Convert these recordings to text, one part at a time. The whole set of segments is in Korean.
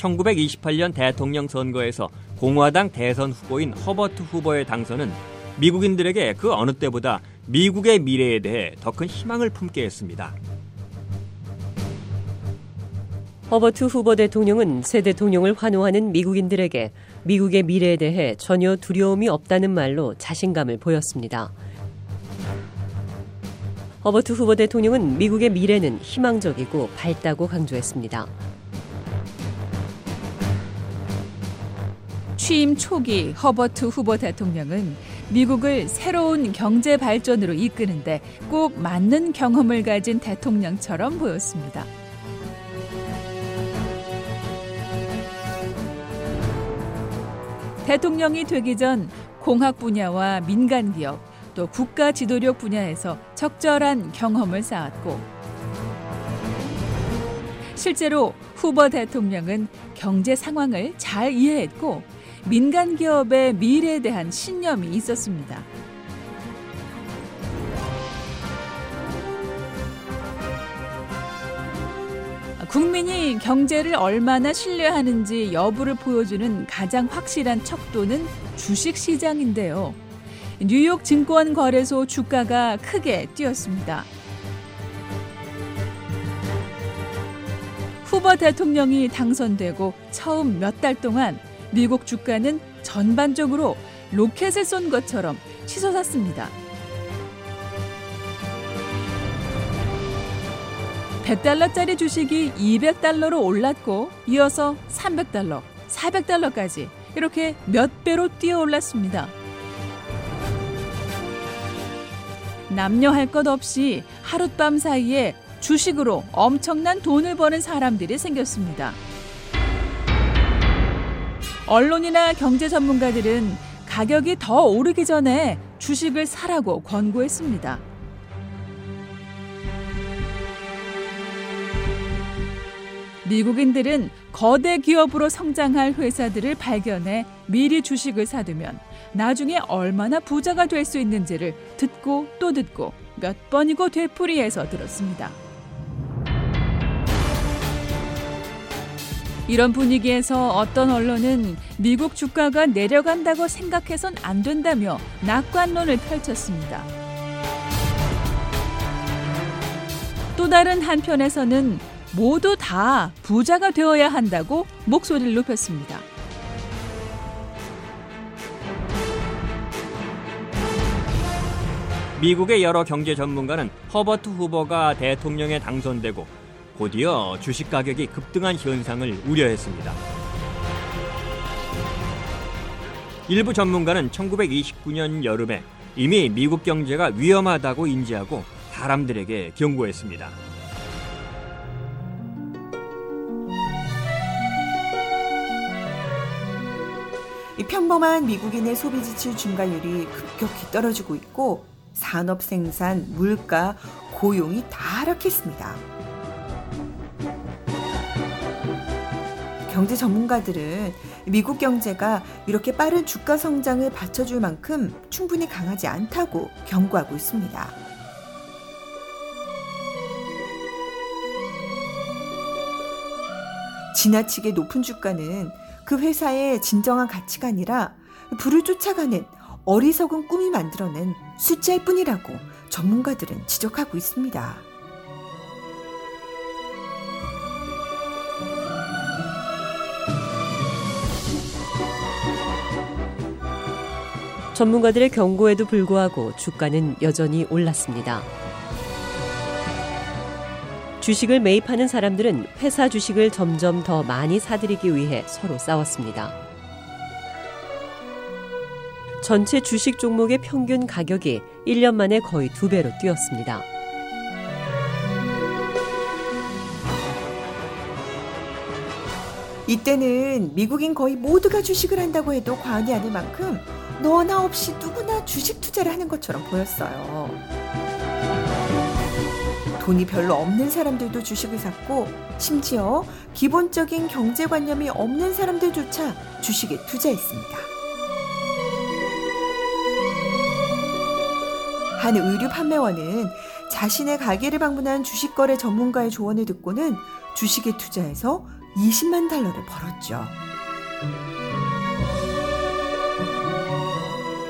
(1928년) 대통령 선거에서 공화당 대선 후보인 허버트 후보의 당선은 미국인들에게 그 어느 때보다 미국의 미래에 대해 더 큰 희망을 품게 했습니다. 허버트 후보 대통령은 새 대통령을 환호하는 미국인들에게 미국의 미래에 대해 전혀 두려움이 없다는 말로 자신감을 보였습니다. 허버트 후보 대통령은 미국의 미래는 희망적이고 밝다고 강조했습니다. 취임 초기 허버트 후보 대통령은 미국을 새로운 경제 발전으로 이끄는데 꼭 맞는 경험을 가진 대통령처럼 보였습니다. 대통령이 되기 전 공학 분야와 민간 기업 또 국가 지도력 분야에서 적절한 경험을 쌓았고 실제로 후보 대통령은 경제 상황을 잘 이해했고 민간 기업의 미래에 대한 신념이 있었습니다. 국민이 경제를 얼마나 신뢰하는지 여부를 보여주는 가장 확실한 척도는 주식 시장인데요. 뉴욕 증권 거래소 주가가 크게 뛰었습니다. 후보 대통령이 당선되고 처음 몇 달 동안 미국 주가는 전반적으로 로켓을 쏜 것처럼 치솟았습니다. 100달러짜리 주식이 200달러로 올랐고 이어서 300달러, 400달러까지 이렇게 몇 배로 뛰어 올랐습니다. 남녀 할 것 없이 하룻밤 사이에 주식으로 엄청난 돈을 버는 사람들이 생겼습니다. 언론이나 경제 전문가들은 가격이 더 오르기 전에 주식을 사라고 권고했습니다. 미국인들은 거대 기업으로 성장할 회사들을 발견해 미리 주식을 사두면 나중에 얼마나 부자가 될 수 있는지를 듣고 또 듣고 몇 번이고 되풀이해서 들었습니다. 이런 분위기에서 어떤 언론은 미국 주가가 내려간다고 생각해선 안 된다며 낙관론을 펼쳤습니다. 또 다른 한편에서는 모두 다 부자가 되어야 한다고 목소리를 높였습니다. 미국의 여러 경제 전문가는 허버트 후보가 대통령에 당선되고 곧이어 주식 가격이 급등한 현상을 우려했습니다. 일부 전문가는 1929년 여름에 이미 미국 경제가 위험하다고 인지하고 사람들에게 경고했습니다. 평범한 미국인의 소비 지출 증가율이 급격히 떨어지고 있고 산업 생산, 물가, 고용이 다 하락했습니다. 경제 전문가들은 미국 경제가 이렇게 빠른 주가 성장을 받쳐줄 만큼 충분히 강하지 않다고 경고하고 있습니다. 지나치게 높은 주가는 그 회사의 진정한 가치가 아니라 불을 쫓아가는 어리석은 꿈이 만들어낸 숫자일 뿐이라고 전문가들은 지적하고 있습니다. 전문가들의 경고에도 불구하고 주가는 여전히 올랐습니다. 주식을 매입하는 사람들은 회사 주식을 점점 더 많이 사들이기 위해 서로 싸웠습니다. 전체 주식 종목의 평균 가격이 1년 만에 거의 두 배로 뛰었습니다. 이때는 미국인 거의 모두가 주식을 한다고 해도 과언이 아닐 만큼 너나 없이 누구나 주식 투자를 하는 것처럼 보였어요. 돈이 별로 없는 사람들도 주식을 샀고 심지어 기본적인 경제관념이 없는 사람들조차 주식에 투자했습니다. 한 의류 판매원은 자신의 가게를 방문한 주식거래 전문가의 조언을 듣고는 주식에 투자해서 20만 달러를 벌었죠.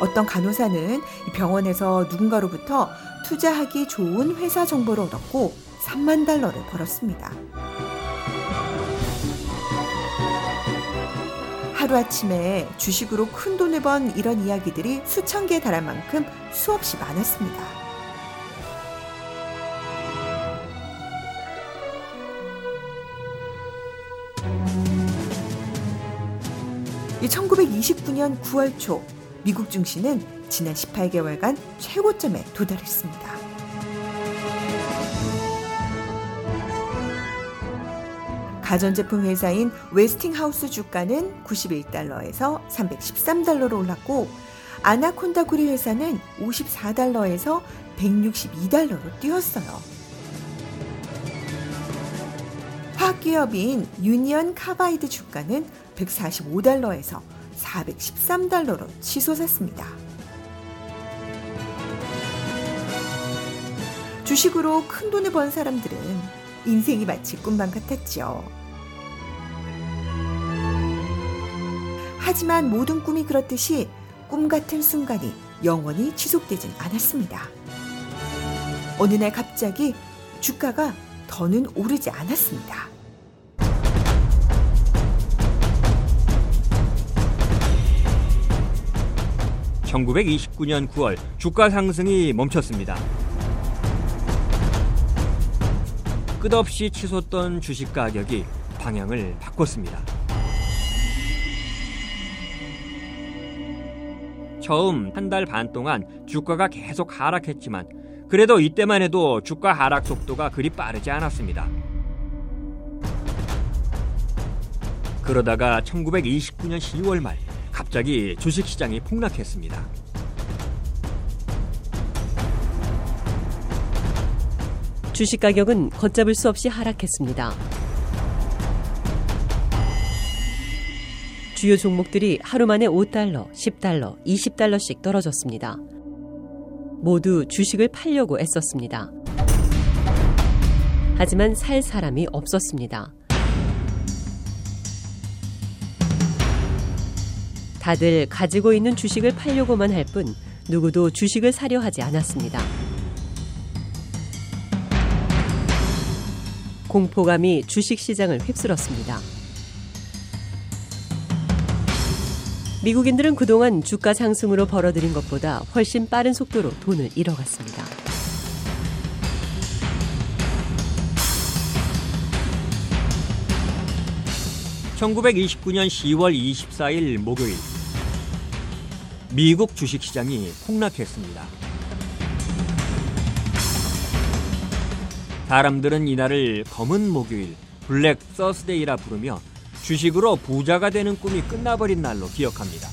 어떤 간호사는 병원에서 누군가로부터 투자하기 좋은 회사 정보를 얻었고 3만 달러를 벌었습니다. 하루아침에 주식으로 큰 돈을 번 이런 이야기들이 수천 개에 달할 만큼 수없이 많았습니다. 이 1929년 9월 초 미국 증시는 지난 18개월간 최고점에 도달했습니다. 가전제품 회사인 웨스팅하우스 주가는 91달러에서 313달러로 올랐고 아나콘다 구리 회사는 54달러에서 162달러로 뛰었어요. 화학 기업인 유니언 카바이드 주가는 145달러에서 413달러로 치솟았습니다. 주식으로 큰 돈을 번 사람들은 인생이 마치 꿈만 같았죠. 하지만 모든 꿈이 그렇듯이 꿈 같은 순간이 영원히 지속되진 않았습니다. 어느 날 갑자기 주가가 더는 오르지 않았습니다. 1929년 9월 주가 상승이 멈췄습니다. 끝없이 치솟던 주식 가격이 방향을 바꿨습니다. 처음 한 달 반 동안 주가가 계속 하락했지만 그래도 이때만 해도 주가 하락 속도가 그리 빠르지 않았습니다. 그러다가 1929년 10월 말 갑자기 주식시장이 폭락했습니다. 주식 가격은 걷잡을 수 없이 하락했습니다. 주요 종목들이 하루 만에 5달러, 10달러, 20달러씩 떨어졌습니다. 모두 주식을 팔려고 애썼습니다. 하지만 살 사람이 없었습니다. 다들 가지고 있는 주식을 팔려고만 할 뿐 누구도 주식을 사려 하지 않았습니다. 공포감이 주식 시장을 휩쓸었습니다. 미국인들은 그동안 주가 상승으로 벌어들인 것보다 훨씬 빠른 속도로 돈을 잃어갔습니다. (1929년 10월 24일) 목요일 미국 주식시장이 폭락했습니다. 사람들은 이날을 검은 목요일, Black Thursday라 부르며 주식으로 부자가 되는 꿈이 끝나버린 날로 기억합니다.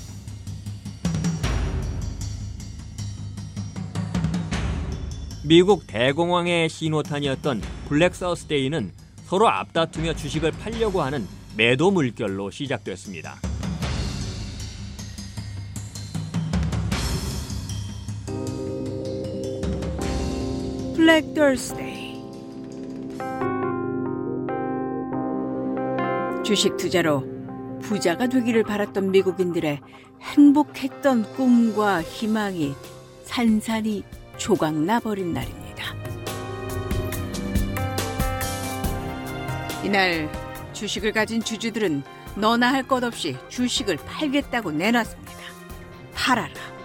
미국 대공황의 신호탄이었던 Black Thursday는 서로 앞다투며 주식을 팔려고 하는 매도 물결로 시작됐습니다. Black Thursday 주식 투자로 부자가 되기를 바랐던 미국인들의 행복했던 꿈과 희망이 산산이 조각나 버린 날입니다. 이날 주식을 가진 주주들은 너나 할 것 없이 주식을 팔겠다고 내놨습니다. 팔아라.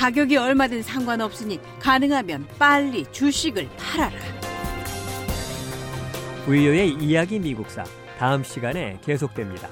가격이 얼마든 상관없으니 가능하면 빨리 주식을 팔아라. 부유의 이야기 미국사 다음 시간에 계속됩니다.